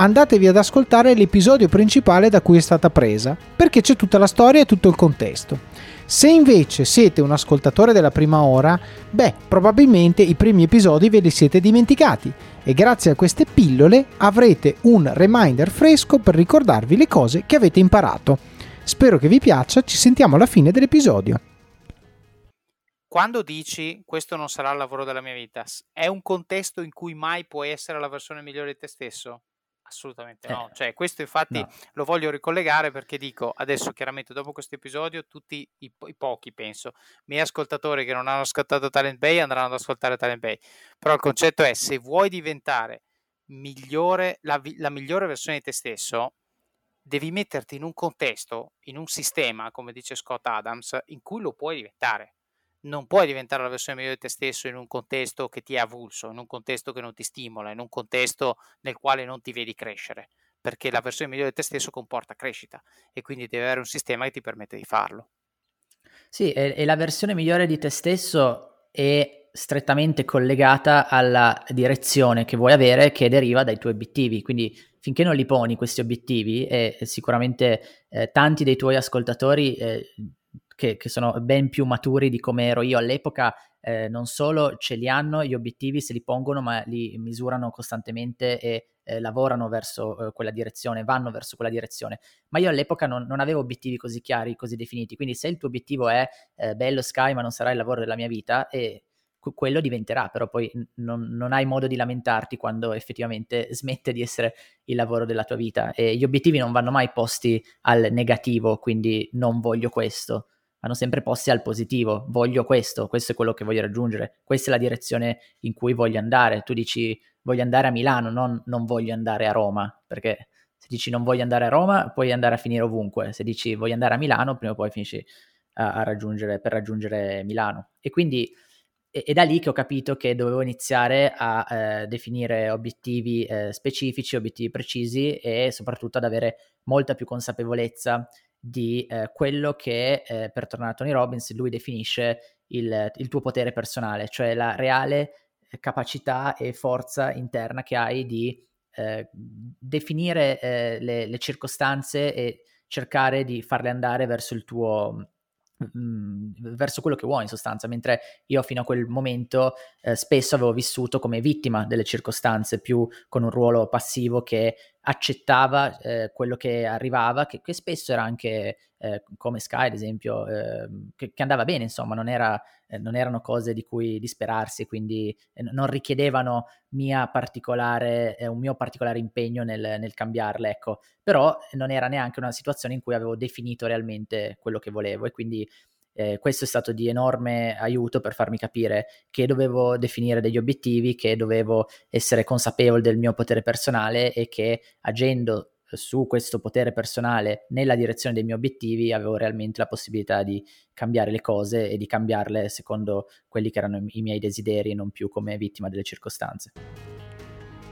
andatevi ad ascoltare l'episodio principale da cui è stata presa, perché c'è tutta la storia e tutto il contesto. Se invece siete un ascoltatore della prima ora, beh, probabilmente i primi episodi ve li siete dimenticati e grazie a queste pillole avrete un reminder fresco per ricordarvi le cose che avete imparato. Spero che vi piaccia, ci sentiamo alla fine dell'episodio. Quando dici questo non sarà il lavoro della mia vita, è un contesto in cui mai puoi essere la versione migliore di te stesso? Assolutamente no, eh, cioè questo infatti no. lo voglio ricollegare perché dico adesso chiaramente dopo questo episodio tutti i, i, pochi penso, miei ascoltatori che non hanno ascoltato Talent Bay andranno ad ascoltare Talent Bay, però il concetto è se vuoi diventare migliore, la, la migliore versione di te stesso devi metterti in un contesto, in un sistema come dice Scott Adams in cui lo puoi diventare non puoi diventare la versione migliore di te stesso in un contesto che ti è avulso, in un contesto che non ti stimola, in un contesto nel quale non ti vedi crescere, perché la versione migliore di te stesso comporta crescita e quindi devi avere un sistema che ti permette di farlo. Sì, e, e la versione migliore di te stesso è strettamente collegata alla direzione che vuoi avere che deriva dai tuoi obiettivi, quindi finché non li poni questi obiettivi e sicuramente eh, tanti dei tuoi ascoltatori eh, che, che sono ben più maturi di come ero io all'epoca, eh, non solo ce li hanno gli obiettivi, se li pongono, ma li misurano costantemente e eh, lavorano verso eh, quella direzione, vanno verso quella direzione. Ma io all'epoca non, non, avevo obiettivi così chiari, così definiti. Quindi se il tuo obiettivo è eh, bello Sky, ma non sarà il lavoro della mia vita, e quello diventerà, però poi non, non, hai modo di lamentarti quando effettivamente smette di essere il lavoro della tua vita. E gli obiettivi non vanno mai posti al negativo, quindi non voglio questo vanno sempre posti al positivo, voglio questo, questo è quello che voglio raggiungere, questa è la direzione in cui voglio andare. Tu dici voglio andare a Milano, non, non voglio andare a Roma, perché se dici non voglio andare a Roma puoi andare a finire ovunque, se dici voglio andare a Milano prima o poi finisci a, a raggiungere, per raggiungere Milano. E quindi è, è, da lì che ho capito che dovevo iniziare a eh, definire obiettivi eh, specifici, obiettivi precisi e soprattutto ad avere molta più consapevolezza di eh, quello che, eh, per tornare a Tony Robbins, lui definisce il, il, tuo potere personale, cioè la reale eh, capacità e forza interna che hai di eh, definire eh, le, le, circostanze e cercare di farle andare verso il tuo mm, verso quello che vuoi in sostanza, mentre io fino a quel momento eh, spesso avevo vissuto come vittima delle circostanze, più con un ruolo passivo che accettava eh, quello che arrivava, che, che spesso era anche eh, come Sky, ad esempio, eh, che, che, andava bene, insomma, non, era, eh, non, erano cose di cui disperarsi, quindi eh, non richiedevano eh, un mio particolare impegno nel, nel cambiarle, ecco. Però non era neanche una situazione in cui avevo definito realmente quello che volevo e quindi eh, questo è stato di enorme aiuto per farmi capire che dovevo definire degli obiettivi, che dovevo essere consapevole del mio potere personale e che agendo su questo potere personale nella direzione dei miei obiettivi avevo realmente la possibilità di cambiare le cose e di cambiarle secondo quelli che erano i miei desideri e non più come vittima delle circostanze.